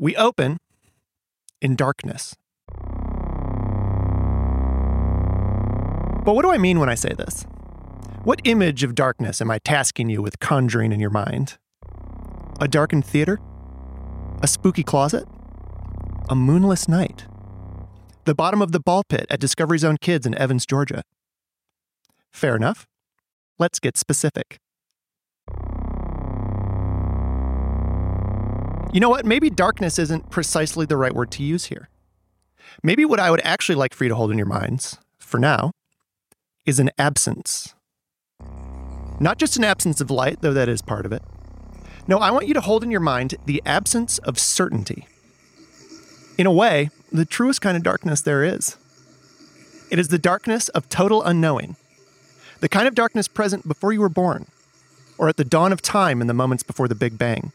We open in darkness. But what do I mean when I say this? What image of darkness am I tasking you with conjuring in your mind? A darkened theater? A spooky closet? A moonless night? The bottom of the ball pit at Discovery Zone Kids in Evans, Georgia? Fair enough. Let's get specific. You know what? Maybe darkness isn't precisely the right word to use here. Maybe what I would actually like for you to hold in your minds, for now, is an absence. Not just an absence of light, though that is part of it. No, I want you to hold in your mind the absence of certainty. In a way, the truest kind of darkness there is. It is the darkness of total unknowing, the kind of darkness present before you were born, or at the dawn of time in the moments before the Big Bang,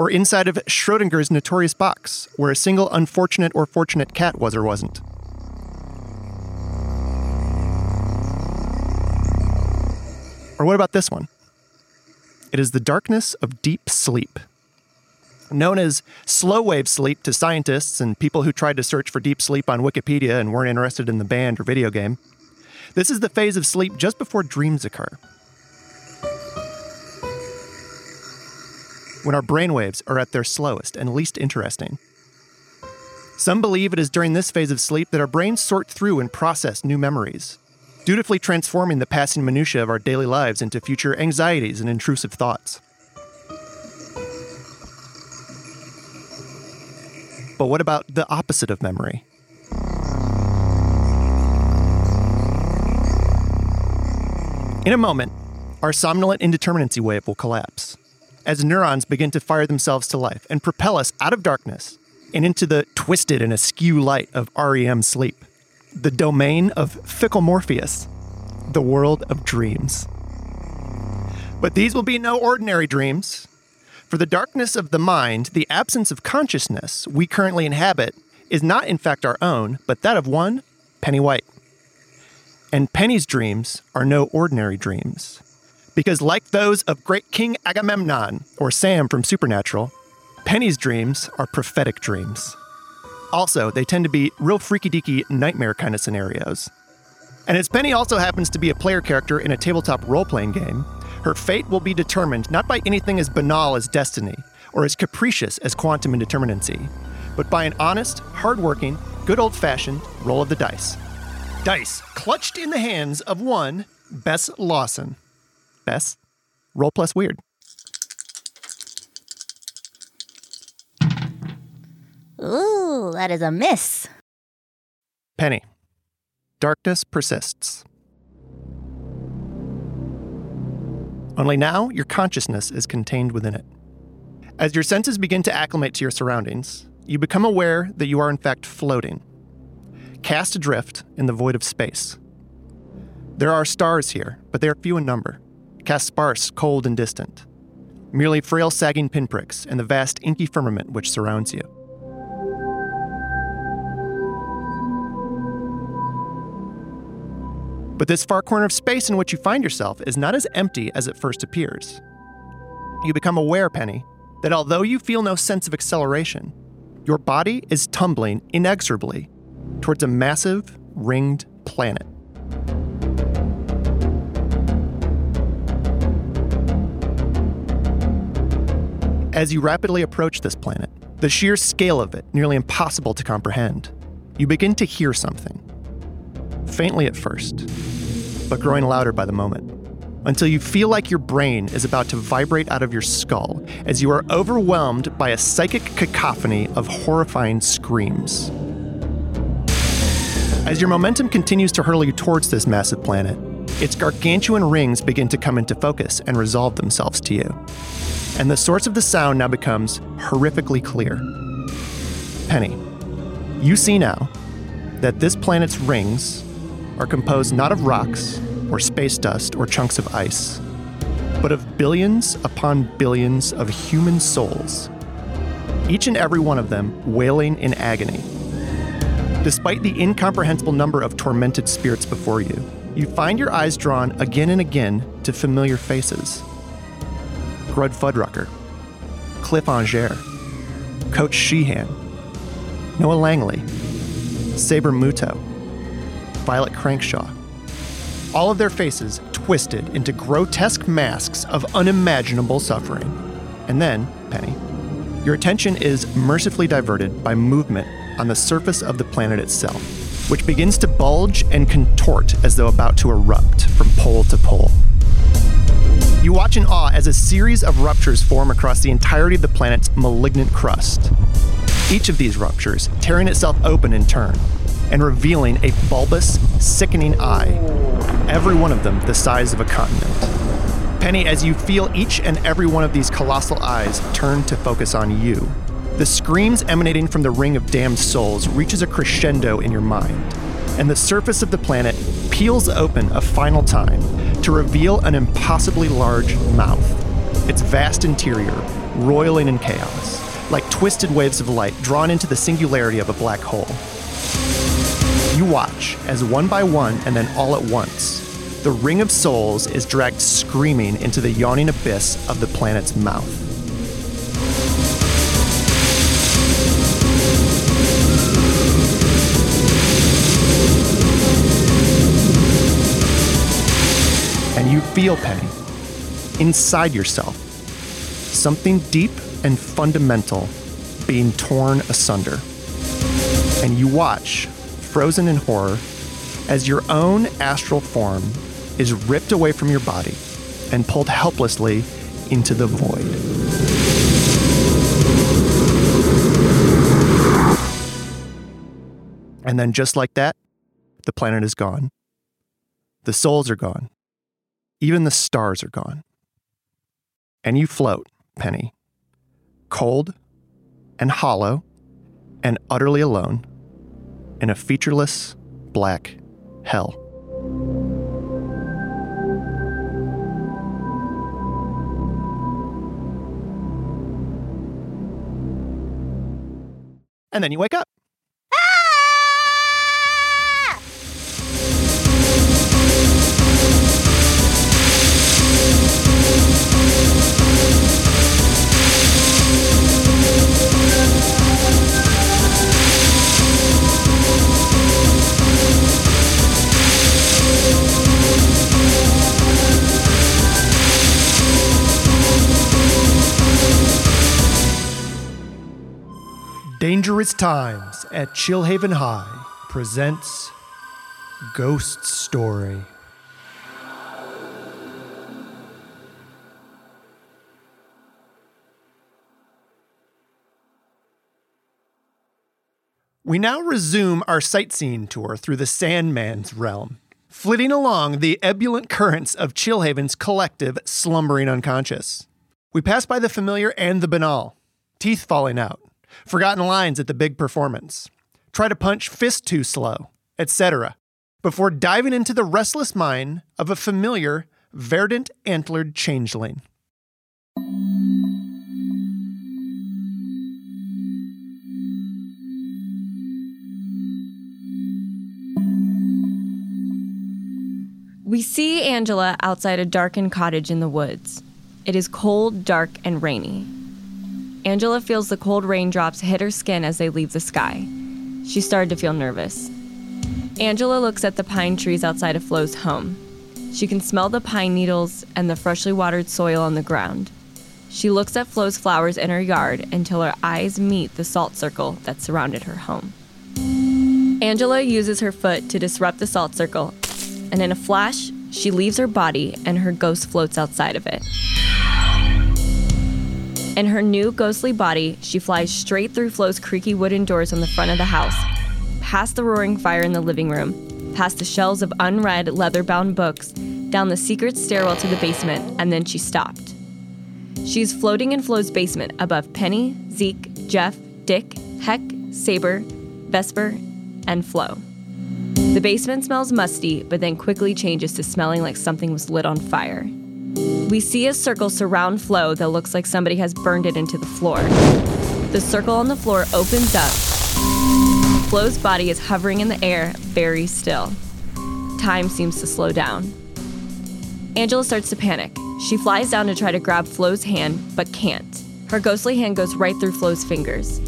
or inside of Schrodinger's notorious box, where a single unfortunate or fortunate cat was or wasn't. Or what about this one? It is the darkness of deep sleep. Known as slow wave sleep to scientists and people who tried to search for deep sleep on Wikipedia and weren't interested in the band or video game, this is the phase of sleep just before dreams occur. When our brainwaves are at their slowest and least interesting. Some believe it is during this phase of sleep that our brains sort through and process new memories, dutifully transforming the passing minutiae of our daily lives into future anxieties and intrusive thoughts. But what about the opposite of memory? In a moment, our somnolent indeterminacy wave will collapse as neurons begin to fire themselves to life and propel us out of darkness and into the twisted and askew light of REM sleep the domain of fickle Morpheus, the world of dreams. But these will be no ordinary dreams. For the darkness of the mind, the absence of consciousness we currently inhabit, is not in fact our own, but that of one, Penny White. And Penny's dreams are no ordinary dreams. Because, like those of great King Agamemnon or Sam from Supernatural, Penny's dreams are prophetic dreams. Also, they tend to be real freaky deaky nightmare kind of scenarios. And as Penny also happens to be a player character in a tabletop role playing game, her fate will be determined not by anything as banal as destiny or as capricious as quantum indeterminacy, but by an honest, hardworking, good old fashioned roll of the dice. Dice clutched in the hands of one Bess Lawson. Bess, roll plus weird. Ooh, that is a miss. Penny. Darkness persists. Only now, your consciousness is contained within it. As your senses begin to acclimate to your surroundings, you become aware that you are in fact floating, cast adrift in the void of space. There are stars here, but they are few in number, cast sparse, cold, and distant, merely frail, sagging pinpricks in the vast inky firmament which surrounds you. But this far corner of space in which you find yourself is not as empty as it first appears. You become aware, Penny, that although you feel no sense of acceleration, your body is tumbling inexorably towards a massive, ringed planet. As you rapidly approach this planet, the sheer scale of it nearly impossible to comprehend, you begin to hear something. Faintly at first, but growing louder by the moment, until you feel like your brain is about to vibrate out of your skull as you are overwhelmed by a psychic cacophony of horrifying screams. As your momentum continues to hurl you towards this massive planet, its gargantuan rings begin to come into focus and resolve themselves to you. And the source of the sound now becomes horrifically clear. Penny, you see now that this planet's rings are composed not of rocks or space dust or chunks of ice, but of billions upon billions of human souls, each and every one of them wailing in agony. Despite the incomprehensible number of tormented spirits before you, you find your eyes drawn again and again to familiar faces. Grud Fuddrucker, Cliff Angers, Coach Sheehan, Noah Langley, Saber Muto, Violet Crankshaw. All of their faces twisted into grotesque masks of unimaginable suffering. And then, Penny, your attention is mercifully diverted by movement on the surface of the planet itself, which begins to bulge and contort as though about to erupt from pole to pole. You watch in awe as a series of ruptures form across the entirety of the planet's malignant crust. Each of these ruptures tearing itself open in turn and revealing a bulbous, sickening eye, every one of them the size of a continent. Penny, as you feel each and every one of these colossal eyes turn to focus on you, the screams emanating from the ring of damned souls reaches a crescendo in your mind, and the surface of the planet peels open a final time to reveal an impossibly large mouth, its vast interior roiling in chaos, like twisted waves of light drawn into the singularity of a black hole. You watch as one by one and then all at once, the Ring of Souls is dragged screaming into the yawning abyss of the planet's mouth. And you feel, pain inside yourself, something deep and fundamental being torn asunder. And you watch, frozen in horror, as your own astral form is ripped away from your body and pulled helplessly into the void. And then, just like that, the planet is gone. The souls are gone. Even the stars are gone. And you float, Penny, cold and hollow and utterly alone in a featureless black hell. And then you wake up. Dangerous Times at Chillhaven High presents Ghost Story. We now resume our sightseeing tour through the Sandman's realm, flitting along the ebullient currents of Chillhaven's collective slumbering unconscious. We pass by the familiar and the banal, teeth falling out, forgotten lines at the big performance, try to punch fist too slow, etc., before diving into the restless mind of a familiar, verdant antlered changeling. We see Angela outside a darkened cottage in the woods. It is cold, dark, and rainy. Angela feels the cold raindrops hit her skin as they leave the sky. She started to feel nervous. Angela looks at the pine trees outside of Flo's home. She can smell the pine needles and the freshly watered soil on the ground. She looks at Flo's flowers in her yard until her eyes meet the salt circle that surrounded her home. Angela uses her foot to disrupt the salt circle, and in a flash, she leaves her body and her ghost floats outside of it. In her new ghostly body, she flies straight through Flo's creaky wooden doors on the front of the house, past the roaring fire in the living room, past the shelves of unread leather bound books, down the secret stairwell to the basement, and then she stopped. She's floating in Flo's basement above Penny, Zeke, Jeff, Dick, Heck, Saber, Vesper, and Flo. The basement smells musty, but then quickly changes to smelling like something was lit on fire. We see a circle surround Flo that looks like somebody has burned it into the floor. The circle on the floor opens up. Flo's body is hovering in the air, very still. Time seems to slow down. Angela starts to panic. She flies down to try to grab Flo's hand, but can't. Her ghostly hand goes right through Flo's fingers.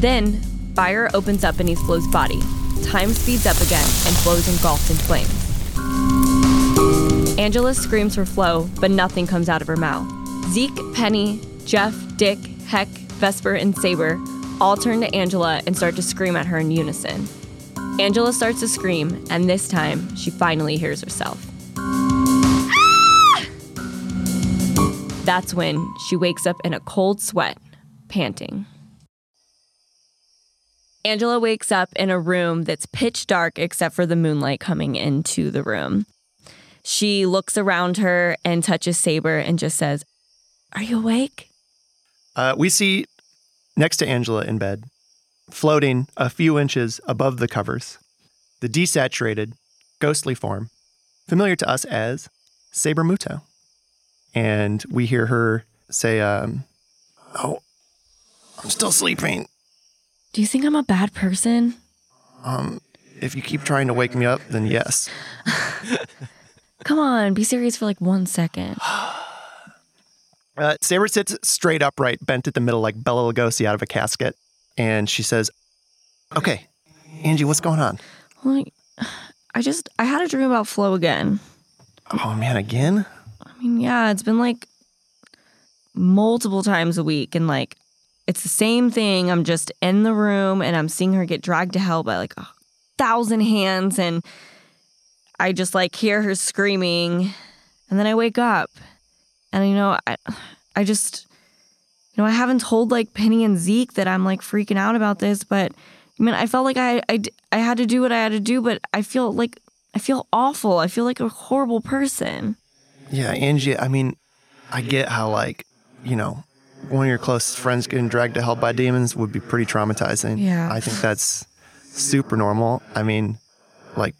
Then, fire opens up beneath Flo's body. Time speeds up again, and Flo's engulfed in flames. Angela screams for Flo, but nothing comes out of her mouth. Zeke, Penny, Jeff, Dick, Heck, Vesper, and Saber all turn to Angela and start to scream at her in unison. Angela starts to scream, and this time she finally hears herself. Ah! That's when she wakes up in a cold sweat, panting. Angela wakes up in a room that's pitch dark except for the moonlight coming into the room. She looks around her and touches Saber and just says, Are you awake? Uh, we see next to Angela in bed, floating a few inches above the covers, the desaturated, ghostly form, familiar to us as Saber Muto. And we hear her say, um, Oh, I'm still sleeping. Do you think I'm a bad person? Um, if you keep trying to wake me up, then yes. Come on, be serious for like one second. Uh, Saber sits straight upright, bent at the middle like Bela Lugosi out of a casket. And she says, Okay, Angie, what's going on? Like, I just, I had a dream about Flo again. Oh, man, again? I mean, yeah, it's been like multiple times a week, and like, it's the same thing. I'm just in the room and I'm seeing her get dragged to hell by like a thousand hands, and I just like hear her screaming, and then I wake up, and you know, I, I just, you know, I haven't told like Penny and Zeke that I'm like freaking out about this, but I mean, I felt like I, I, I had to do what I had to do, but I feel like I feel awful. I feel like a horrible person. Yeah, Angie, I mean, I get how, like, you know, one of your closest friends getting dragged to hell by demons would be pretty traumatizing. Yeah. I think that's super normal. I mean, like,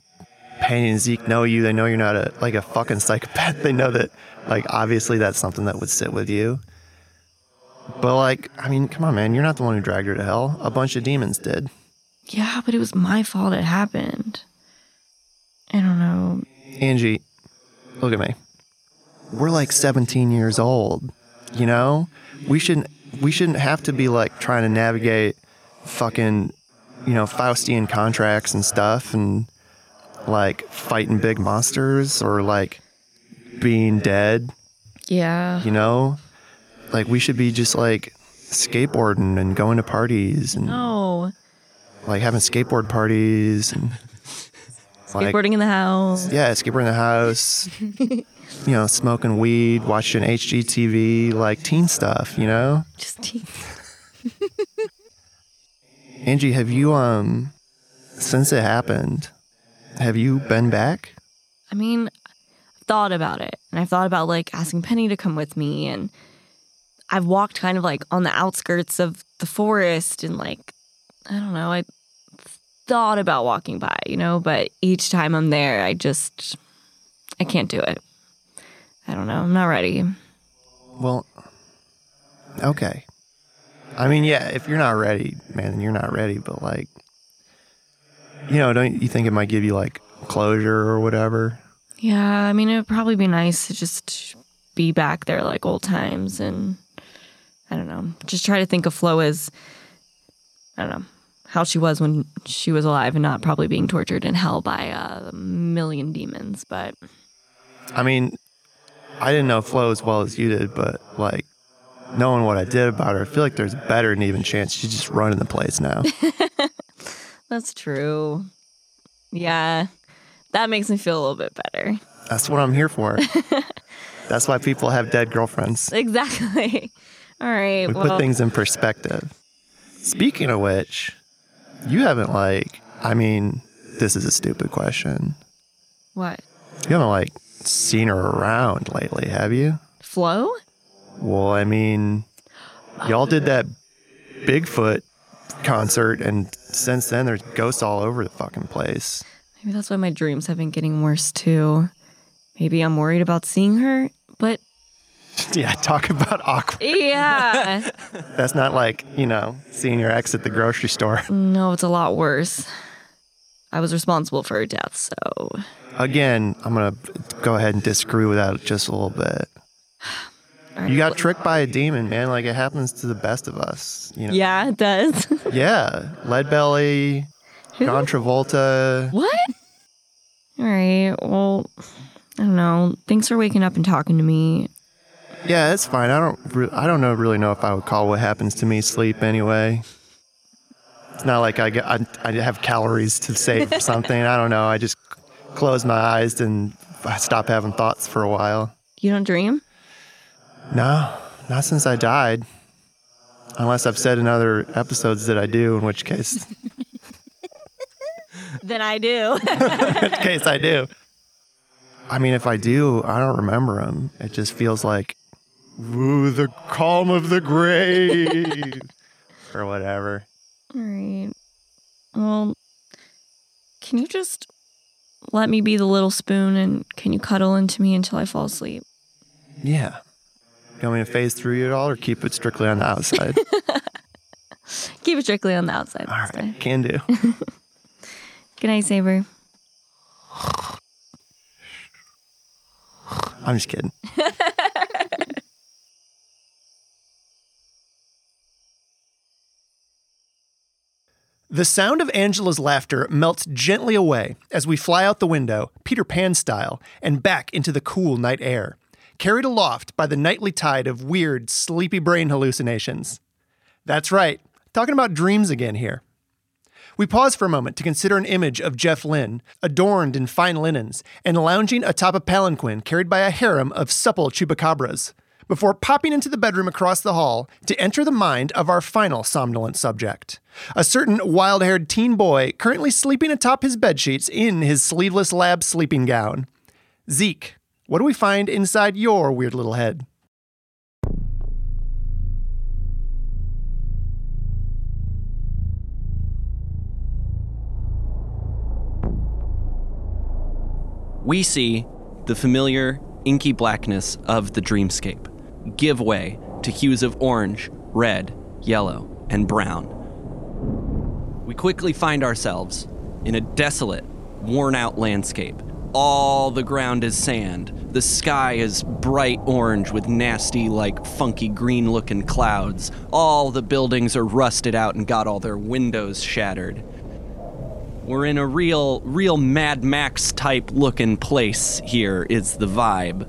Penny and Zeke know you. They know you're not a like a fucking psychopath. They know that, like, obviously that's something that would sit with you. But like, I mean, come on, man. You're not the one who dragged her to hell. A bunch of demons did. Yeah, but it was my fault it happened. I don't know. Angie, look at me. We're like 17 years old. You know, we shouldn't we shouldn't have to be like trying to navigate fucking you know Faustian contracts and stuff and like fighting big monsters or like being dead. Yeah. You know, like we should be just like skateboarding and going to parties and No. like having skateboard parties and like Skateboarding in the house. yeah, skateboarding in the house, you know, smoking weed, watching HGTV, like teen stuff, you know? Just tea. Angie, have you, um, since it happened, have you been back? I mean, I've thought about it. And I've thought about like asking Penny to come with me. And I've walked kind of like on the outskirts of the forest and like, I don't know, I thought about walking by, you know, but each time I'm there, I just, I can't do it. I don't know. I'm not ready. Well, okay. I mean, yeah, if you're not ready, man, then you're not ready, but like, you know, don't you think it might give you like closure or whatever? Yeah, I mean, it would probably be nice to just be back there like old times and I don't know, just try to think of Flo as, I don't know, how she was when she was alive and not probably being tortured in hell by a million demons. But I mean, I didn't know Flo as well as you did, but like knowing what I did about her, I feel like there's better than even chance she's just running the place now. that's true. Yeah, that makes me feel a little bit better. That's what I'm here for. That's why people have dead girlfriends. Exactly. All right. We well, put things in perspective. Speaking of which, you haven't like, I mean, this is a stupid question. what? You haven't like seen her around lately, have you? Flo? Well, I mean, y'all did that Bigfoot concert, and since then there's ghosts all over the fucking place. Maybe that's why my dreams have been getting worse too. Maybe I'm worried about seeing her, but yeah, talk about awkward. yeah. That's not like, you know, seeing your ex at the grocery store. no, it's a lot worse. I was responsible for her death, so Again, I'm going to go ahead and disagree with that just a little bit. You got tricked by a demon, man. Like it happens to the best of us. You know. Yeah, it does. Yeah. Lead belly, John Travolta. what? All right. Well, I don't know. Thanks for waking up and talking to me. Yeah, it's fine. I don't. Re- I don't know. Really know if I would call what happens to me sleep anyway. It's not like I get. I, I have calories to save or something. I don't know. I just close my eyes and I stop having thoughts for a while. You don't dream? No, not since I died. Unless I've said in other episodes that I do, in which case, Then I do. in which case I do. I mean, if I do, I don't remember them. It just feels like, ooh, the calm of the grave, or whatever. All right. Well, can you just let me be the little spoon and can you cuddle into me until I fall asleep? Yeah. You want me to phase through you at all, or keep it strictly on the outside? Keep it strictly on the outside. All right. time. can do. Good night, Saber. I'm just kidding. The sound of Angela's laughter melts gently away as we fly out the window, Peter Pan style, and back into the cool night air, carried aloft by the nightly tide of weird, sleepy brain hallucinations. That's right, talking about dreams again here. We pause for a moment to consider an image of Jeff Lynne, adorned in fine linens and lounging atop a palanquin carried by a harem of supple chupacabras, before popping into the bedroom across the hall to enter the mind of our final somnolent subject. A certain wild haired teen boy currently sleeping atop his bedsheets in his sleeveless lab sleeping gown. Zeke, what do we find inside your weird little head? we see the familiar inky blackness of the dreamscape give way to hues of orange, red, yellow, and brown. We quickly find ourselves in a desolate, worn out landscape. All the ground is sand. The sky is bright orange with nasty, like funky green looking clouds. All the buildings are rusted out and got all their windows shattered. We're in a real, real Mad Max type looking place here, is the vibe.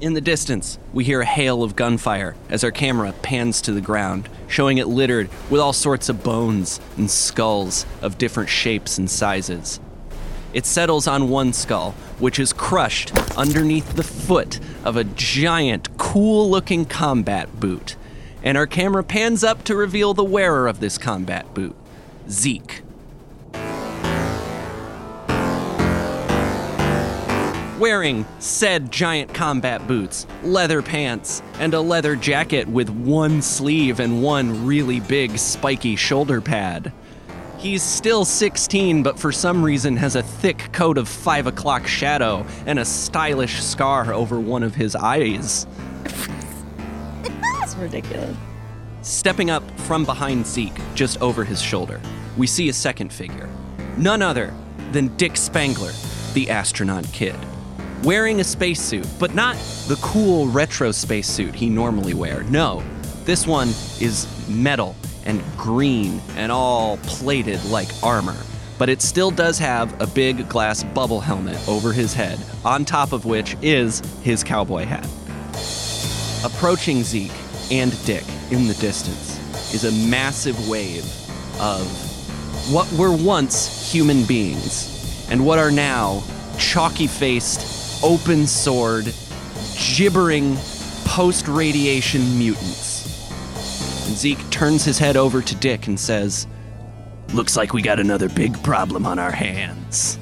In the distance, we hear a hail of gunfire as our camera pans to the ground, showing it littered with all sorts of bones and skulls of different shapes and sizes. It settles on one skull, which is crushed underneath the foot of a giant, cool looking combat boot. And our camera pans up to reveal the wearer of this combat boot Zeke. wearing said giant combat boots, leather pants, and a leather jacket with one sleeve and one really big spiky shoulder pad. He's still 16, but for some reason has a thick coat of 5 o'clock shadow and a stylish scar over one of his eyes. That's ridiculous. Stepping up from behind Zeke, just over his shoulder, we see a second figure. None other than Dick Spangler, the astronaut kid. Wearing a spacesuit, but not the cool retro spacesuit he normally wear. No, this one is metal and green and all plated like armor. But it still does have a big glass bubble helmet over his head, on top of which is his cowboy hat. Approaching Zeke and Dick in the distance is a massive wave of what were once human beings and what are now chalky faced, open sword, gibbering post radiation mutants. And Zeke turns his head over to Dick and says, Looks like we got another big problem on our hands.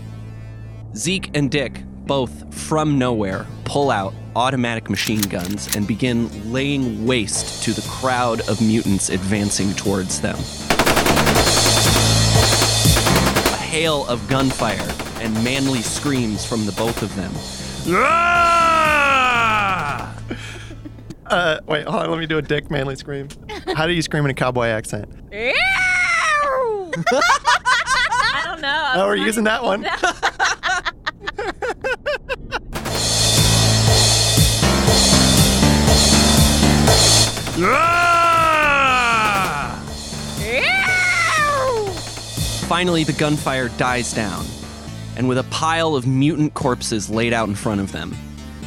Zeke and Dick, both from nowhere, pull out automatic machine guns and begin laying waste to the crowd of mutants advancing towards them. A hail of gunfire and manly screams from the both of them. Ah! Uh, wait, hold on. Let me do a Dick Manly scream. How do you scream in a cowboy accent? I don't know. Oh, we're using that one. Finally, the gunfire dies down, and with a pile of mutant corpses laid out in front of them,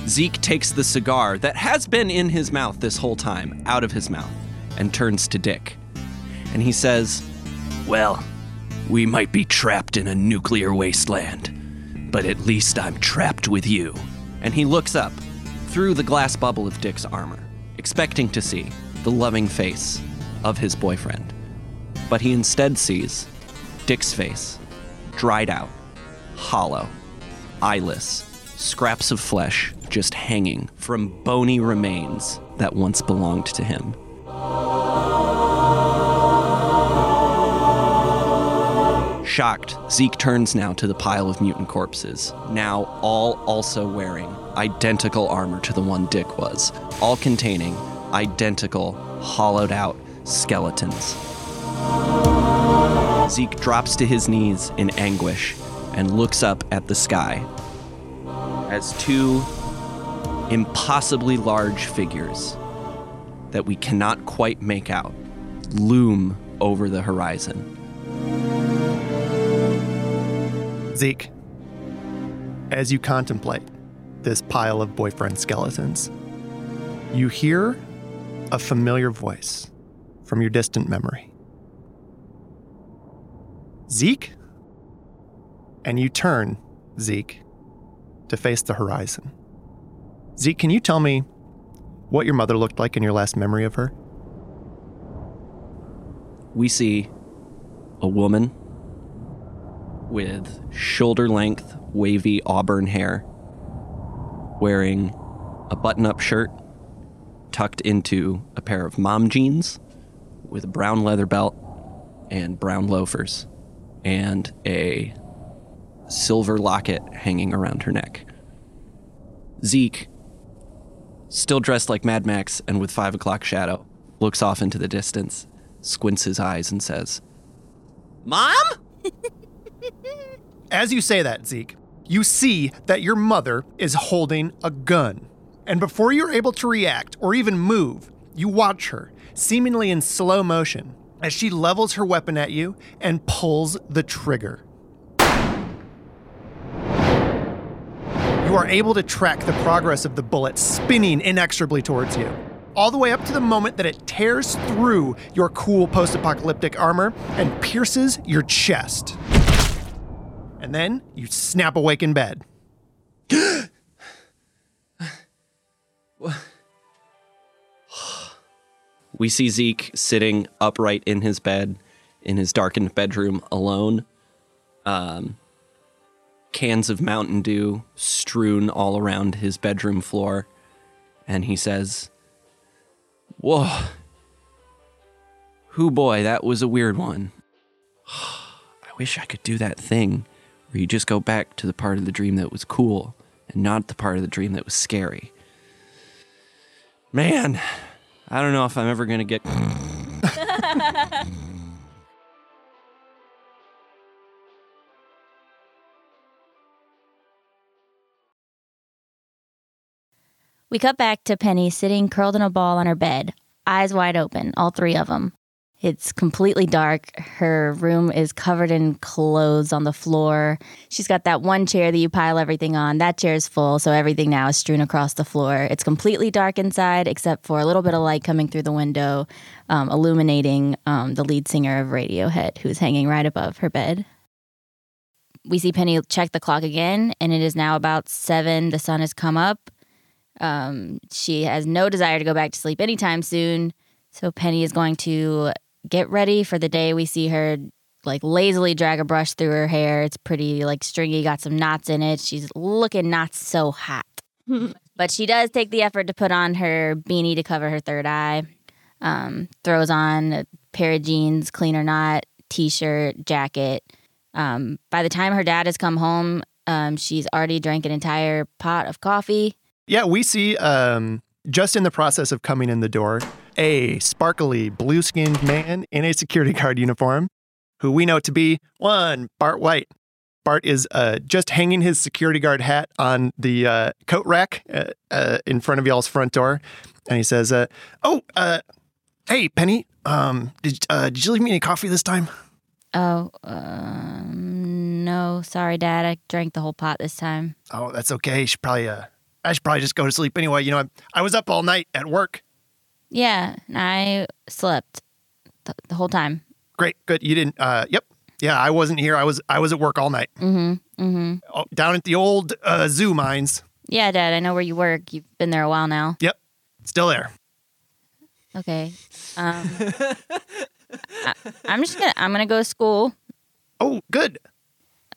Zeke takes the cigar that has been in his mouth this whole time out of his mouth and turns to Dick. And he says, Well, we might be trapped in a nuclear wasteland, but at least I'm trapped with you. And he looks up through the glass bubble of Dick's armor, expecting to see the loving face of his boyfriend. But he instead sees Dick's face, dried out, hollow, eyeless, scraps of flesh just hanging from bony remains that once belonged to him. Shocked, Zeke turns now to the pile of mutant corpses, now all also wearing identical armor to the one Dick was, all containing identical, hollowed out skeletons. Zeke drops to his knees in anguish and looks up at the sky as two impossibly large figures that we cannot quite make out loom over the horizon. Zeke, as you contemplate this pile of boyfriend skeletons, you hear a familiar voice from your distant memory. Zeke? And you turn, Zeke, to face the horizon. Zeke, can you tell me what your mother looked like in your last memory of her? We see a woman with shoulder length, wavy auburn hair, wearing a button up shirt tucked into a pair of mom jeans with a brown leather belt and brown loafers and a silver locket hanging around her neck. Zeke, still dressed like Mad Max and with five o'clock shadow, looks off into the distance, squints his eyes, and says, Mom? As you say that, Zeke, you see that your mother is holding a gun. And before you're able to react or even move, you watch her, seemingly in slow motion, as she levels her weapon at you and pulls the trigger. You are able to track the progress of the bullet spinning inexorably towards you, all the way up to the moment that it tears through your cool post apocalyptic armor and pierces your chest. And then you snap awake in bed. We see Zeke sitting upright in his bed in his darkened bedroom alone. Um, cans of Mountain Dew strewn all around his bedroom floor. And he says, Whoa. Who boy, that was a weird one. I wish I could do that thing where you just go back to the part of the dream that was cool and not the part of the dream that was scary. Man, I don't know if I'm ever going to get. We cut back to Penny sitting curled in a ball on her bed, eyes wide open, all three of them. It's completely dark. Her room is covered in clothes on the floor. She's got that one chair that you pile everything on. That chair is full, so everything now is strewn across the floor. It's completely dark inside, except for a little bit of light coming through the window, um, illuminating um, the lead singer of Radiohead, who's hanging right above her bed. We see Penny check the clock again, and it is now about seven. The sun has come up. Um, she has no desire to go back to sleep anytime soon. So Penny is going to get ready for the day we see her like lazily drag a brush through her hair. It's pretty like stringy, got some knots in it. She's looking not so hot. but she does take the effort to put on her beanie to cover her third eye. Um, throws on a pair of jeans, clean or not, t-shirt, jacket. Um, by the time her dad has come home, um, she's already drank an entire pot of coffee. Yeah, we see um, just in the process of coming in the door a sparkly blue skinned man in a security guard uniform who we know to be one, Bart White. Bart is uh, just hanging his security guard hat on the uh, coat rack uh, uh, in front of y'all's front door. And he says, uh, Oh, uh, Hey, Penny. Um, did uh, did you leave me any coffee this time? Oh, um, no. Sorry, Dad. I drank the whole pot this time. Oh, that's okay. You should probably uh, I should probably just go to sleep anyway. You know, I, I was up all night at work. Yeah, I slept th- the whole time. Great, good. You didn't. Uh, yep. Yeah, I wasn't here. I was I was at work all night. Mm-hmm. Mm-hmm. Oh, down at the old uh, zoo mines. Yeah, Dad. I know where you work. You've been there a while now. Yep, still there. Okay. Um, I, I'm just gonna. I'm gonna go to school. Oh, good.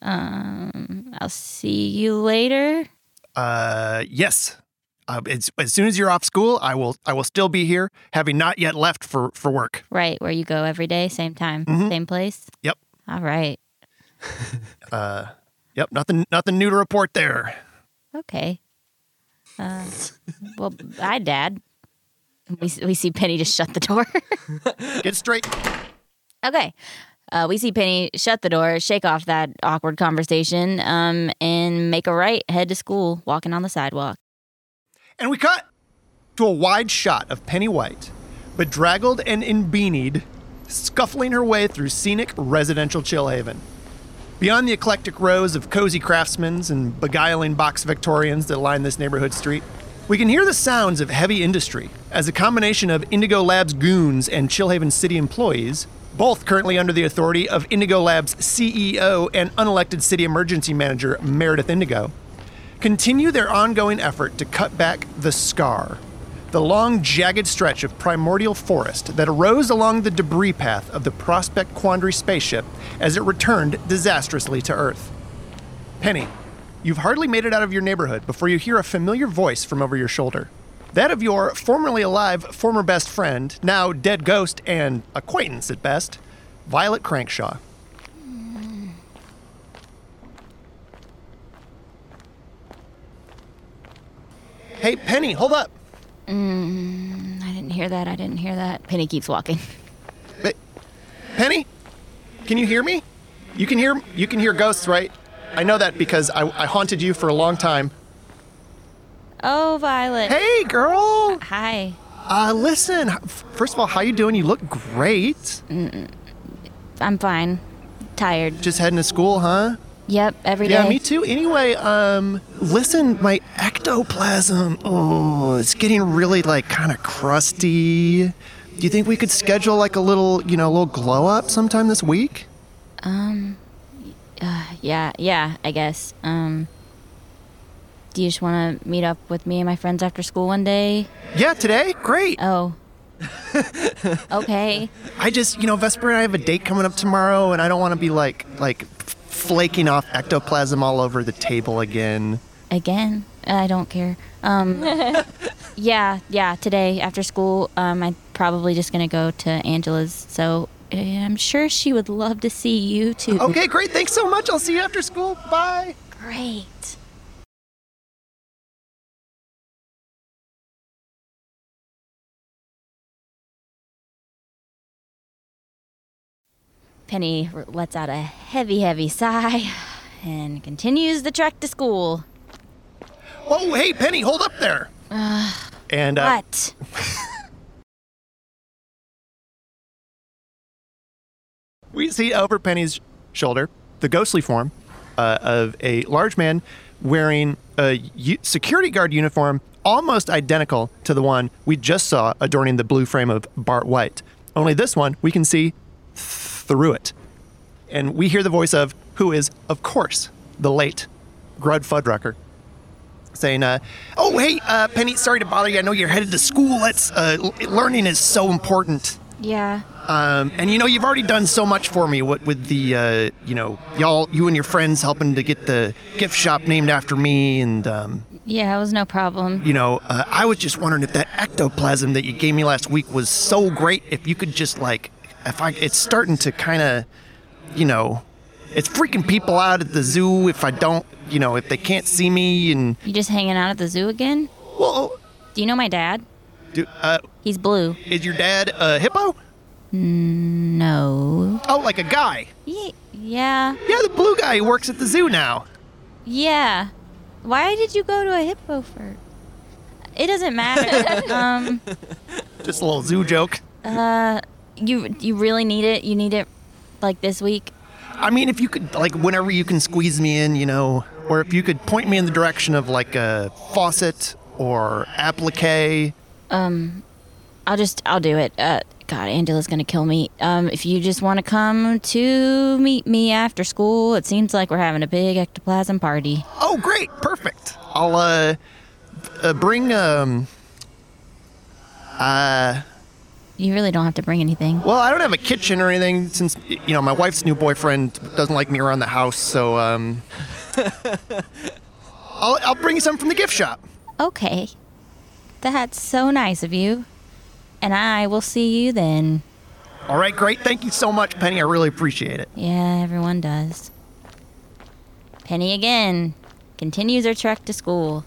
Um, I'll see you later. Uh, yes. Uh, as, as soon as you're off school, I will I will still be here, having not yet left for for work. Right where you go every day, same time, Mhm. same place. Yep. All right. Uh, yep. Nothing nothing new to report there. Okay. Uh, well, bye, Dad. We we see Penny just shut the door. Get straight. okay. Uh, we see Penny shut the door, shake off that awkward conversation, um, and make a right, head to school, walking on the sidewalk. And we cut to a wide shot of Penny White, bedraggled and embeanied, scuffling her way through scenic residential Chillhaven. Beyond the eclectic rows of cozy craftsmen's and beguiling box Victorians that line this neighborhood street, we can hear the sounds of heavy industry as a combination of Indigo Labs goons and Chillhaven city employees, both currently under the authority of Indigo Labs CEO and unelected city emergency manager Meredith Indigo, continue their ongoing effort to cut back the scar, the long, jagged stretch of primordial forest that arose along the debris path of the Prospect Quandary spaceship as it returned disastrously to Earth. Penny, you've hardly made it out of your neighborhood before you hear a familiar voice from over your shoulder. That of your formerly alive former best friend, now dead ghost and acquaintance at best, Violet Crankshaw. Hey, Penny, hold up. Mm, I didn't hear that. I didn't hear that. Penny keeps walking. Hey, Penny, can you hear me? You can hear you can hear ghosts, right? I know that because I, I haunted you for a long time. Oh, Violet. Hey, girl. Hi. Uh, listen. First of all, how you doing? You look great. I'm fine. Tired. Just heading to school, huh? Yep, every day. Yeah, me too. Anyway, um, listen, my ectoplasm. Oh, it's getting really like kind of crusty. Do you think we could schedule like a little, you know, a little glow up sometime this week? Um, uh, yeah, yeah, I guess. Um, do you just want to meet up with me and my friends after school one day? Yeah, today. Great. Oh. okay. I just, you know, Vesper and I have a date coming up tomorrow, and I don't want to be like, like, flaking off ectoplasm all over the table again. Again? I don't care. Um, yeah, yeah, today after school, um, I'm probably just going to go to Angela's. So uh, I'm sure she would love to see you too. Okay, great. Thanks so much. I'll see you after school. Bye. Great. Penny lets out a heavy, heavy sigh and continues the trek to school. Oh, hey, Penny, hold up there. and uh, What? we see over Penny's shoulder the ghostly form uh, of a large man wearing a u- security guard uniform almost identical to the one we just saw adorning the blue frame of Bart White. Only this one we can see through it. And we hear the voice of who is, of course, the late Grud Fuddrucker. Saying, uh, "Oh, hey, uh, Penny, sorry to bother you. I know you're headed to school. Let's uh, l- learning is so important. Yeah. Um, and you know, you've already done so much for me with, with the, uh, you know, y'all, you and your friends helping to get the gift shop named after me. And, um, Yeah, it was no problem. you know, uh, I was just wondering if that ectoplasm that you gave me last week was so great. If you could just, like, if I, it's starting to kind of, you know, it's freaking people out at the zoo if I don't, you know, if they can't see me. And, You just hanging out at the zoo again? well, Do you know my dad? do, uh, He's blue. is your dad a hippo? No. Oh, like a guy. Ye- Yeah. Yeah, the blue guy who works at the zoo now. Yeah. Why did you go to a hippo for? It doesn't matter. um, Just a little zoo joke. You you really need it? You need it like this week? I mean, if you could, like, whenever you can squeeze me in, you know, or if you could point me in the direction of like a faucet or applique. Um, I'll just I'll do it. Uh, God, Angela's gonna kill me. Um, if you just want to come to meet me after school, it seems like we're having a big ectoplasm party. Oh, great, perfect. I'll uh, uh bring um. Uh, You really don't have to bring anything. well, I don't have a kitchen or anything since you know my wife's new boyfriend doesn't like me around the house, so um. I'll I'll bring you some from the gift shop. Okay, that's so nice of you. And I will see you then. All right, great. Thank you so much, Penny. I really appreciate it. Yeah, everyone does. Penny again continues her trek to school.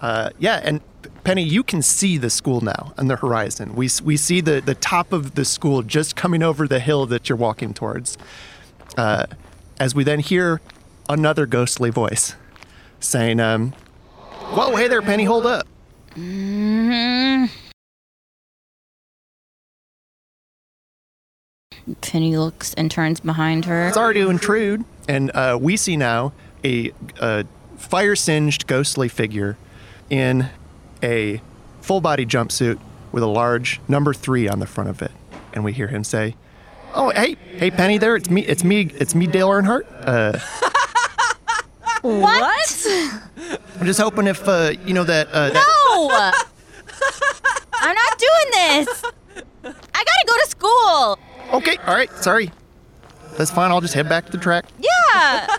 Uh, yeah, and Penny, you can see the school now on the horizon. We, we see the, the top of the school just coming over the hill that you're walking towards. Uh, as we then hear another ghostly voice saying, um, Whoa, hey there, Penny, hold up. Penny looks and turns behind her. Sorry to intrude. And uh, we see now a, a fire singed ghostly figure in a full body jumpsuit with a large number three on the front of it. And we hear him say, Oh, hey, hey, Penny, there. It's me. It's me. It's me, Dale Earnhardt. Uh, What? I'm just hoping if uh, you know that. Uh, that No! I'm not doing this! I gotta go to school! okay, all right. Sorry. That's fine. I'll just head back to the track. Yeah!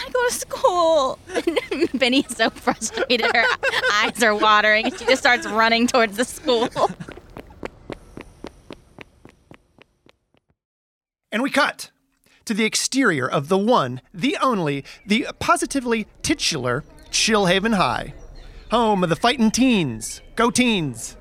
Gotta go to school! Penny is so frustrated. Her eyes are watering and she just starts running towards the school. And we cut to the exterior of the one, the only, the positively titular Chillhaven High, home of the fighting teens. Go teens!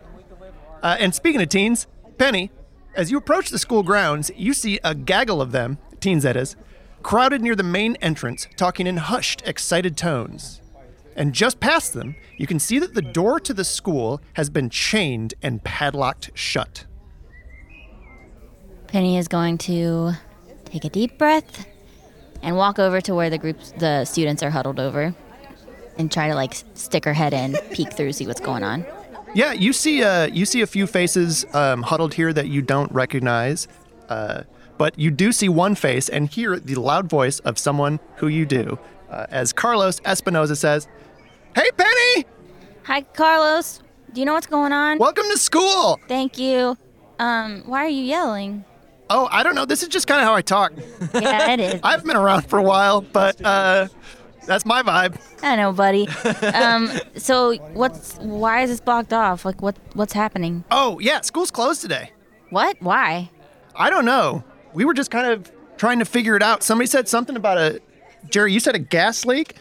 Uh, and speaking of teens, Penny, as you approach the school grounds, you see a gaggle of them, teens that is, crowded near the main entrance, talking in hushed, excited tones. And just past them, you can see that the door to the school has been chained and padlocked shut. Penny is going to take a deep breath and walk over to where the group the students are huddled over, and try to like stick her head in, peek through, see what's going on. Yeah, you see, uh, you see a few faces um, huddled here that you don't recognize, uh, but you do see one face and hear the loud voice of someone who you do, uh, as Carlos Espinoza says, "Hey, Penny, Hi, Carlos. Do you know what's going on? welcome to school." Thank you. Um, why are you yelling? Oh, I don't know. This is just kind of how I talk. Yeah, it is. I've been around for a while, but uh, that's my vibe. I know, buddy. Um, so what's why is this blocked off? Like what what's happening? Oh, yeah, school's closed today. What? Why? I don't know. We were just kind of trying to figure it out. Somebody said something about a Jerry. You said a gas leak.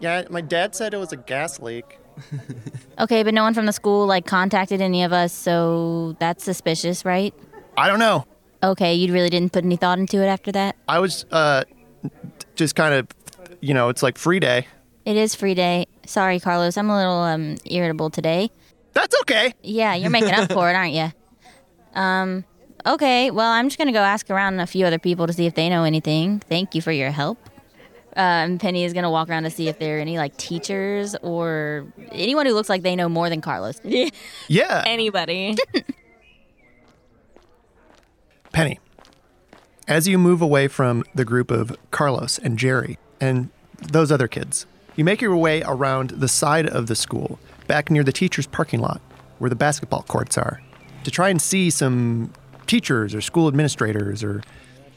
Yeah, my dad said it was a gas leak. Okay, but no one from the school like contacted any of us, so that's suspicious, right? I don't know. Okay, you really didn't put any thought into it after that? I was uh, just kind of, you know, it's like free day. It is free day. Sorry, Carlos. I'm a little um irritable today. That's okay. Yeah, you're making up for it, aren't you? Um, okay. Well, I'm just gonna go ask around a few other people to see if they know anything. Thank you for your help. Um, Penny is gonna walk around to see if there are any like teachers or anyone who looks like they know more than Carlos. Yeah. Anybody. Penny, as you move away from the group of Carlos and Jerry and those other kids, you make your way around the side of the school, back near the teacher's parking lot where the basketball courts are, to try and see some teachers or school administrators or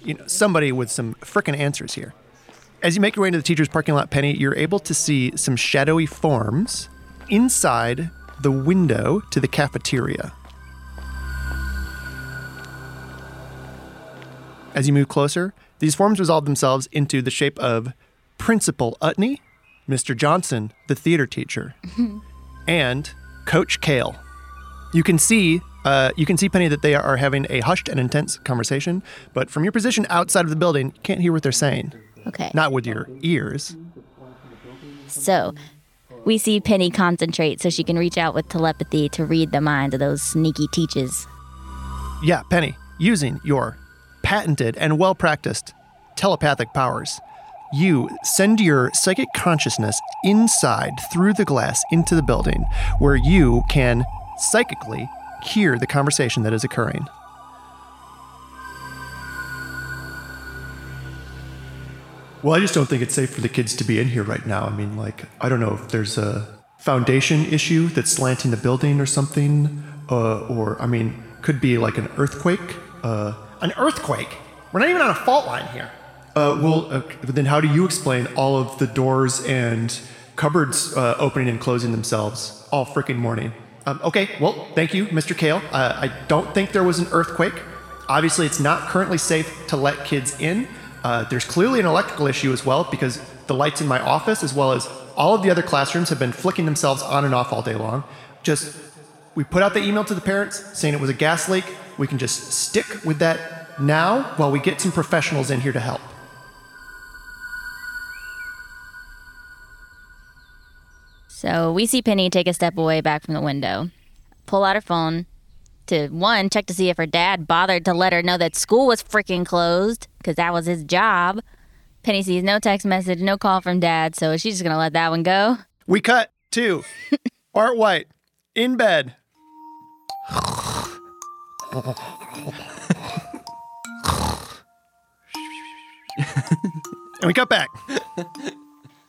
you know, somebody with some frickin' answers here. As you make your way into the teacher's parking lot, Penny, you're able to see some shadowy forms inside the window to the cafeteria. As you move closer, these forms resolve themselves into the shape of Principal Utney, Mr. Johnson, the theater teacher, and Coach Kale. You can see, uh, you can see Penny that they are having a hushed and intense conversation, but from your position outside of the building, you can't hear what they're saying. Okay. Not with your ears. So, We see Penny concentrate so she can reach out with telepathy to read the minds of those sneaky teachers. Yeah, Penny, using your patented and well practiced telepathic powers, you send your psychic consciousness inside through the glass into the building where you can psychically hear the conversation that is occurring. Well, I just don't think it's safe for the kids to be in here right now. I mean, like, I don't know if there's a foundation issue that's slanting the building or something, uh, or, I mean, could be like an earthquake. Uh, an earthquake? We're not even on a fault line here. Uh, well, uh, then how do you explain all of the doors and cupboards uh, opening and closing themselves all freaking morning? Um, okay, well, thank you, Mr. Kale. Uh, I don't think there was an earthquake. Obviously, it's not currently safe to let kids in. Uh, there's clearly an electrical issue as well because the lights in my office, as well as all of the other classrooms, have been flicking themselves on and off all day long. Just, we put out the email to the parents saying it was a gas leak. We can just stick with that now while we get some professionals in here to help. So we see Penny take a step away back from the window, pull out her phone to one, check to see if her dad bothered to let her know that school was freaking closed, because that was his job. Penny sees no text message, no call from dad, so she's just gonna let that one go. We cut to Art White in bed. and we cut back.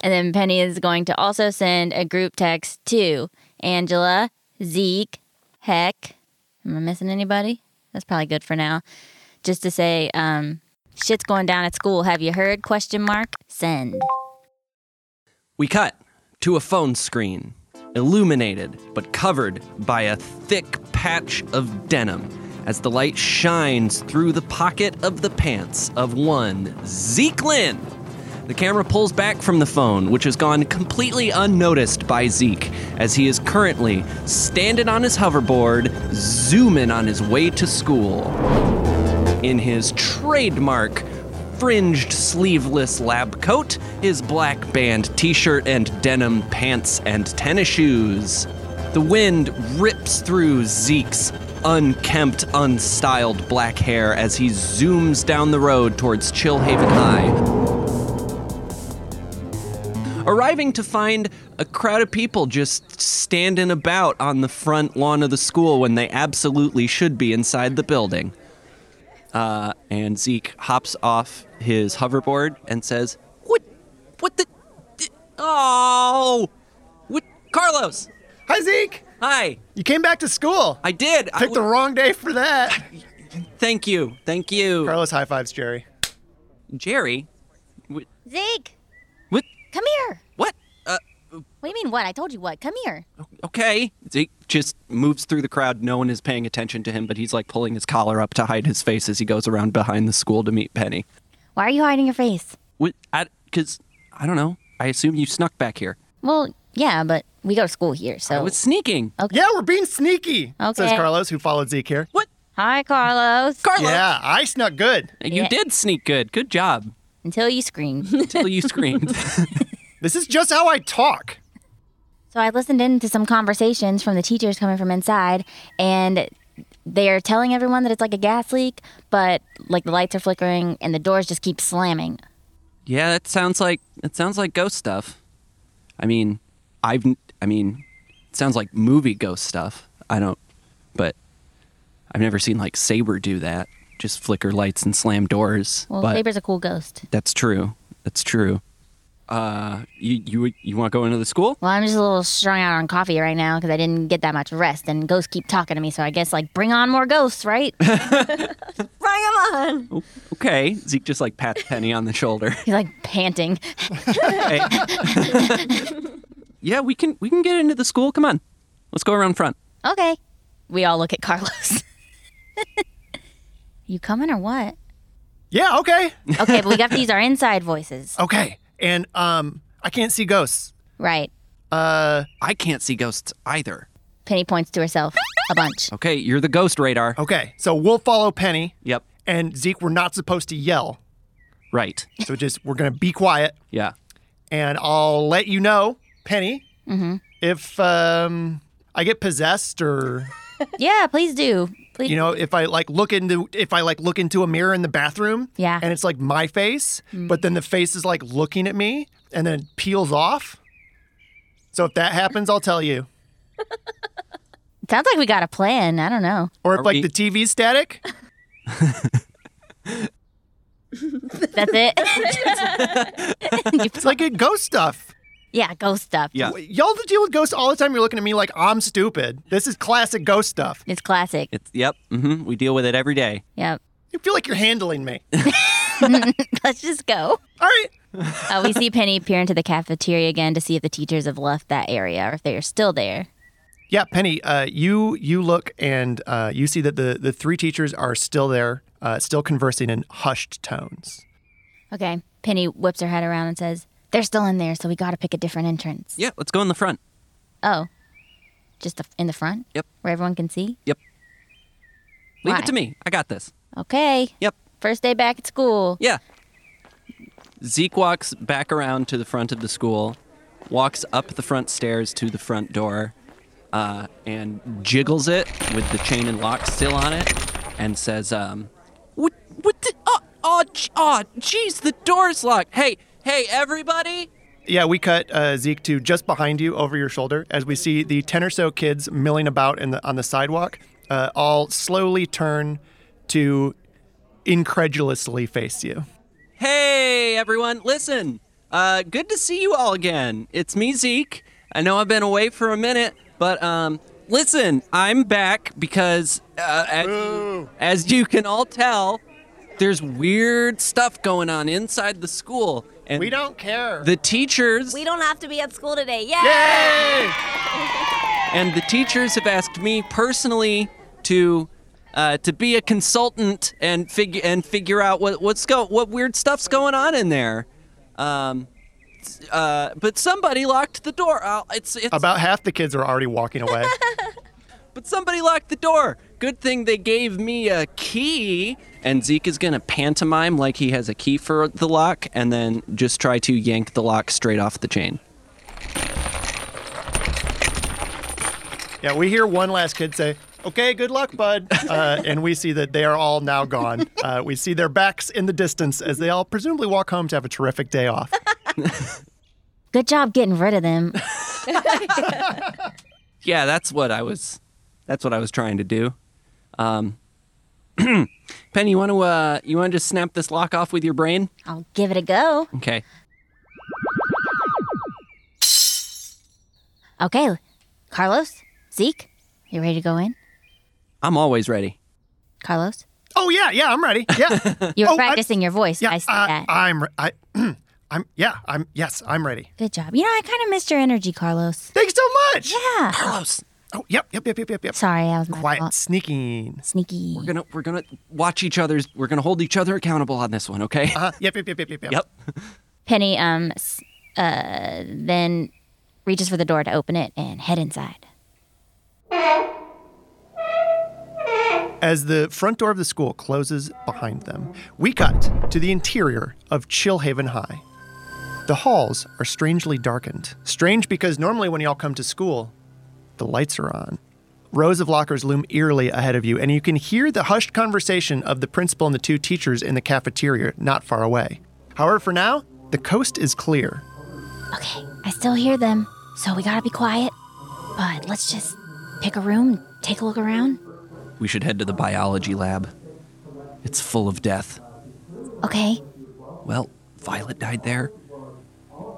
And then Penny is going to also send a group text to Angela, Zeke, Heck. Am I missing anybody? That's probably good for now. Just to say, um, shit's going down at school. Have you heard? Question mark. Send. We cut to a phone screen, illuminated but covered by a thick patch of denim as the light shines through the pocket of the pants of one Zeke Lynn. The camera pulls back from the phone, which has gone completely unnoticed by Zeke, as he is currently standing on his hoverboard, zooming on his way to school. In his trademark fringed sleeveless lab coat, his black band t shirt, and denim pants and tennis shoes. The wind rips through Zeke's unkempt, unstyled black hair as he zooms down the road towards Chillhaven High arriving to find a crowd of people just standing about on the front lawn of the school when they absolutely should be inside the building. Uh, and Zeke hops off his hoverboard and says, "What? What the? Oh, what? Carlos, Hi, Zeke. hi. You came back to school. I did. I Picked the wrong day for that. Thank you. Thank you, Carlos high fives Jerry. Jerry. Zeke, What? Come here. What? Uh, What do you mean, what? I told you what. Come here. okay. Zeke just moves through the crowd. No one is paying attention to him, but he's like pulling his collar up to hide his face as he goes around behind the school to meet Penny. Why are you hiding your face? What? Because I, don't know. I assume you snuck back here. Well, yeah, but we go to school here, so. I so. was sneaking. Okay. Yeah, we're being sneaky. okay. Says Carlos, who followed Zeke here. What? Hi, Carlos. Carlos. Yeah, I snuck good. You Yeah. did sneak good. Good job. Until you screamed. Until you screamed. This is just how I talk. So I listened in to some conversations from the teachers coming from inside, and they're telling everyone that it's like a gas leak, but like the lights are flickering and the doors just keep slamming. yeah, that sounds like it sounds like ghost stuff. I mean, I've I mean, it sounds like movie ghost stuff. I don't, but I've never seen like Saber do that. Just flicker lights and slam doors. Well, but Saber's a cool ghost. that's true. That's true. Uh, you you you want to go into the school? Well, I'm just a little strung out on coffee right now because I didn't get that much rest, and ghosts keep talking to me. So I guess like bring on more ghosts, right? Bring them on. Okay. Zeke just like pats Penny on the shoulder. He's like panting. Yeah, we can we can get into the school. Come on, let's go around front. Okay. We all look at Carlos. you coming or what? Yeah, okay. Okay, but we got to use our inside voices. Okay. And um I can't see ghosts. Right. Uh I can't see ghosts either. Penny points to herself a bunch. Okay, you're the ghost radar. okay. So we'll follow Penny Yep. and Zeke we're not supposed to yell. Right. So just we're going to be quiet Yeah. and I'll let you know, Penny, if um, I get possessed or Yeah, please do. Please. you know if I like look into if I like look into a mirror in the bathroom Yeah. and it's like my face, hmm. but then the face is like looking at me and then it peels off. So if that happens, I'll tell you. Sounds like we got a plan. I don't know. Or if Are like we- the TV's static, That's it. it's like a ghost stuff. Yeah, ghost stuff. Yeah. Y'all deal with ghosts all the time. You're looking at me like I'm stupid. This is classic ghost stuff. It's classic. It's yep. Mm-hmm. We deal with it every day. Yep. You feel like you're handling me. Let's just go. All right. Uh, we see Penny peer into the cafeteria again to see if the teachers have left that area or if they are still there. Yeah, Penny, uh, you you look and uh, you see that the the three teachers are still there, uh, still conversing in hushed tones. Okay. Penny whips her head around and says, They're still in there, so we got to pick a different entrance. Yeah, let's go in the front. Oh. Just the, in the front? Yep. Where everyone can see? Yep. Leave Why? it to me. I got this. Okay. Yep. First day back at school. Yeah. Zeke walks back around to the front of the school, walks up the front stairs to the front door, uh, and jiggles it with the chain and lock still on it, and says, um, "What? What? The, oh, oh, oh, jeez, the door's locked. Hey, hey, everybody!" Yeah, we cut uh, Zeke to just behind you, over your shoulder, as we see the ten or so kids milling about in the on the sidewalk, uh, all slowly turn to incredulously face you. Hey, everyone, listen. Uh, good to see you all again. It's me, Zeke. I know I've been away for a minute, but um, listen, I'm back because, uh, as, as you can all tell, there's weird stuff going on inside the school, and We don't care. the teachers We don't have to be at school today. Yay! Yay! and the teachers have asked me personally to uh, to be a consultant and figure and figure out what what's go what weird stuff's going on in there. Um, uh, but somebody locked the door. Uh, it's it's About half the kids are already walking away. but somebody locked the door. Good thing they gave me a key. And Zeke is gonna pantomime like he has a key for the lock, and then just try to yank the lock straight off the chain. Yeah, we hear one last kid say, "Okay, good luck, bud," uh, and we see that they are all now gone. Uh, we see their backs in the distance as they all presumably walk home to have a terrific day off. Good job getting rid of them. Yeah, that's what I was. That's what I was trying to do. Um, Penny, you want to uh, you want to just snap this lock off with your brain? I'll give it a go. Okay. Okay. Carlos? Zeke? You ready to go in? I'm always ready. Carlos? Oh yeah, yeah, I'm ready. Yeah, You're Oh, I- practicing your voice. yeah. I see uh, that. I'm. I. I'm. Yeah. I'm. Yes, I'm ready. Good job. You know, I kind of missed your energy, Carlos. Thanks so much. Yeah. Carlos, Oh, yep, yep, yep, yep, yep, yep. Sorry, I was my Quiet, fault. sneaking. Sneaky. we're gonna we're gonna watch each other's. We're gonna hold each other accountable on this one, okay? Uh, yep, yep, yep, yep, yep, yep. Yep. Penny um uh then reaches for the door to open it and head inside. As the front door of the school closes behind them, we cut to the interior of Chillhaven High. The halls are strangely darkened. Strange because normally when y'all come to school, the lights are on. Rows of lockers loom eerily ahead of you, and you can hear the hushed conversation of the principal and the two teachers in the cafeteria not far away. However, for now, the coast is clear. Okay, I still hear them, so we gotta be quiet. But let's just pick a room, take a look around. We should head to the biology lab. It's full of death. Okay. Well, Violet died there.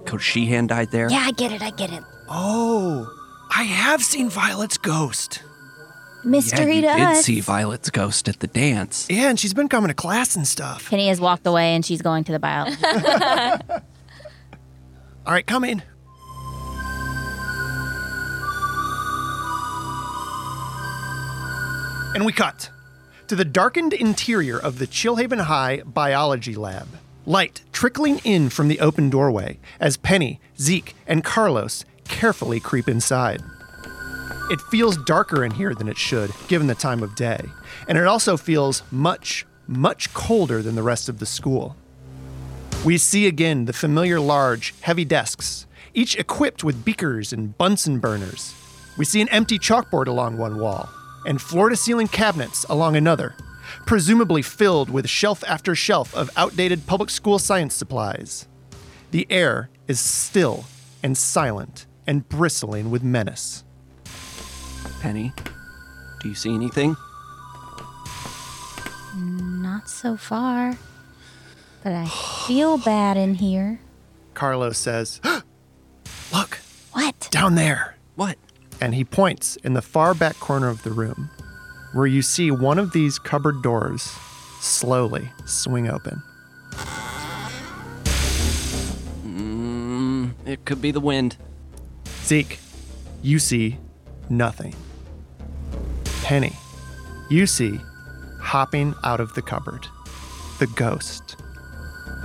Coach Sheehan died there. Yeah, I get it, I get it. Oh, I have seen Violet's ghost. Mystery yeah, to you did us. see Violet's ghost at the dance. Yeah, and she's been coming to class and stuff. Penny has walked away and she's going to the biology. All right, come in. And we cut to the darkened interior of the Chillhaven High Biology Lab. Light trickling in from the open doorway as Penny, Zeke, and Carlos carefully creep inside. It feels darker in here than it should, given the time of day, and it also feels much, much colder than the rest of the school. We see again the familiar large, heavy desks. each equipped with beakers and Bunsen burners. We see an empty chalkboard along one wall and floor to ceiling cabinets along another, presumably filled with shelf after shelf of outdated public school science supplies. The air is still and silent and bristling with menace. Penny, do you see anything? Not so far. But I feel bad in here. Carlos says, Look, What? down there. What? And he points in the far back corner of the room where you see one of these cupboard doors slowly swing open. Mm, it could be the wind. Zeke, you see nothing. Penny, you see hopping out of the cupboard the ghost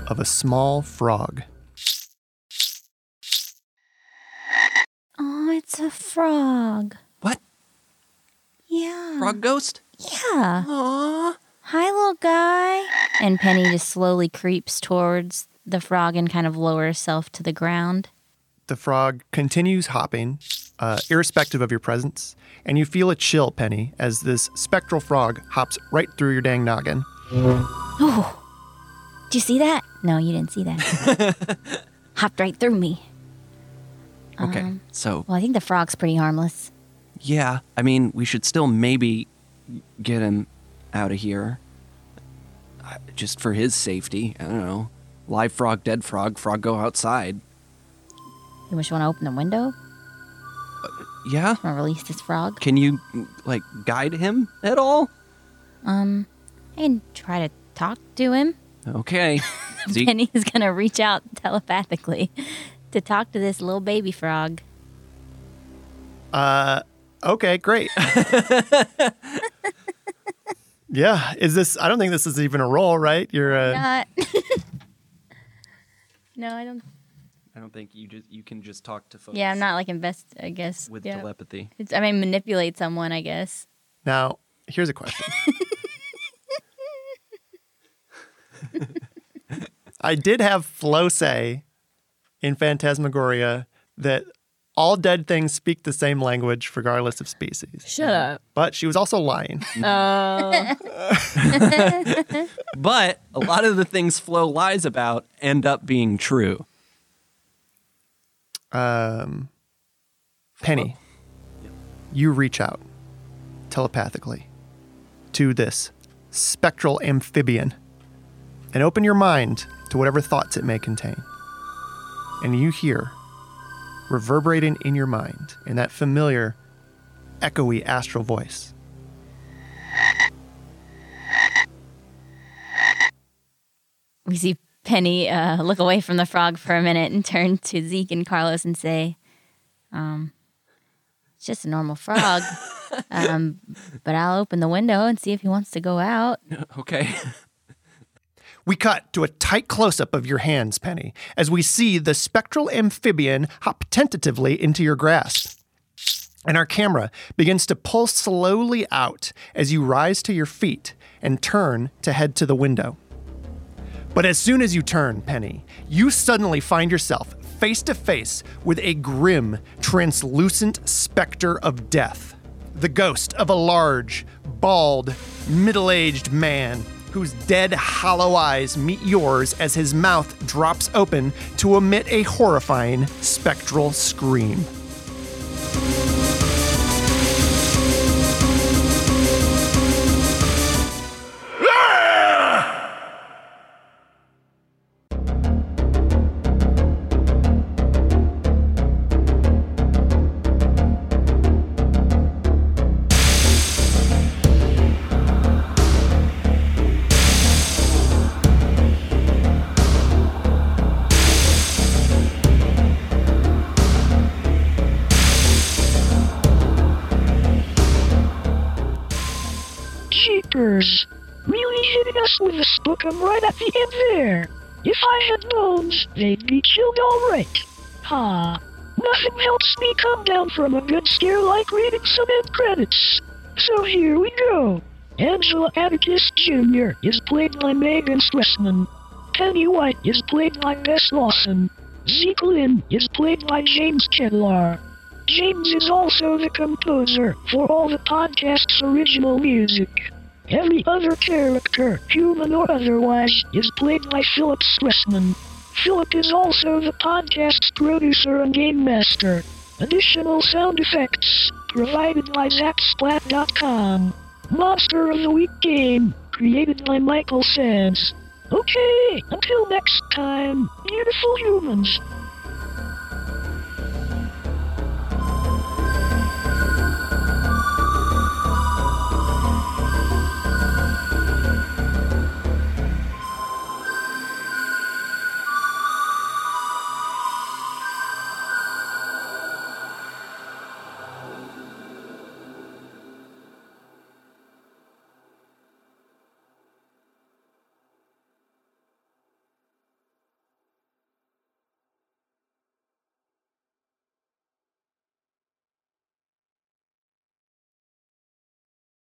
of a small frog. Oh, it's a frog. What? Yeah. Frog ghost? Yeah. Aww. Hi, little guy. And Penny just slowly creeps towards the frog and kind of lowers herself to the ground. The frog continues hopping, uh, irrespective of your presence, and you feel a chill, Penny, as this spectral frog hops right through your dang noggin. Oh, did you see that? No, you didn't see that. Hopped right through me. Okay, Um, so Well, I think the frog's pretty harmless. yeah, I mean, we should still maybe get him out of here. Uh, Just for his safety. I don't know. Live frog, dead frog, frog go outside. You just want to open the window? Yeah? Want to release this frog? Can you, like, guide him at all? Um, and try to talk to him. Okay. Zeke, Penny's gonna reach out telepathically to talk to this little baby frog. Uh, okay, great. yeah, is this? I don't think this is even a roll, right? You're uh, Not. no, I don't. I don't think you just you can just talk to folks. Yeah, I'm not like invest. I guess. with yeah. telepathy. It's, I mean, manipulate someone. I guess. now. Here's a question. I did have Flo say in Phantasmagoria that all dead things speak the same language regardless of species. Shut up. But she was also lying. Oh. But a lot of the things Flo lies about end up being true. Um, Penny, you reach out telepathically to this spectral amphibian and open your mind to whatever thoughts it may contain. And you hear, reverberating in your mind, in that familiar, echoey astral voice. We see Penny uh, look away from the frog for a minute and turn to Zeke and Carlos and say, um, "It's just a normal frog." um, but I'll open the window and see if he wants to go out. Okay. We cut to a tight close up of your hands, Penny, as we see the spectral amphibian hop tentatively into your grasp. And our camera begins to pull slowly out as you rise to your feet and turn to head to the window. But as soon as you turn, Penny, you suddenly find yourself face to face with a grim, translucent specter of death. The ghost of a large, bald, middle aged man whose dead, hollow eyes meet yours as his mouth drops open to emit a horrifying, spectral scream. Really hitting us with a spookum right at the end there. If I had known, they'd be killed alright. Ha! Nothing helps me come down from a good scare like reading some end credits. So here we go. Angela Atticus Jr. is played by Megan Stressman. Penny White is played by Bess Lawson. Zeke Lynn is played by James Kedlar. James is also the composer for all the podcast's original music. Every other character, human or otherwise, is played by Philip Stressman. Philip is also the podcast's producer and game master. Additional sound effects provided by ZapSplat.com. Monster of the Week game created by Michael Sands. Okay, until next time, beautiful humans.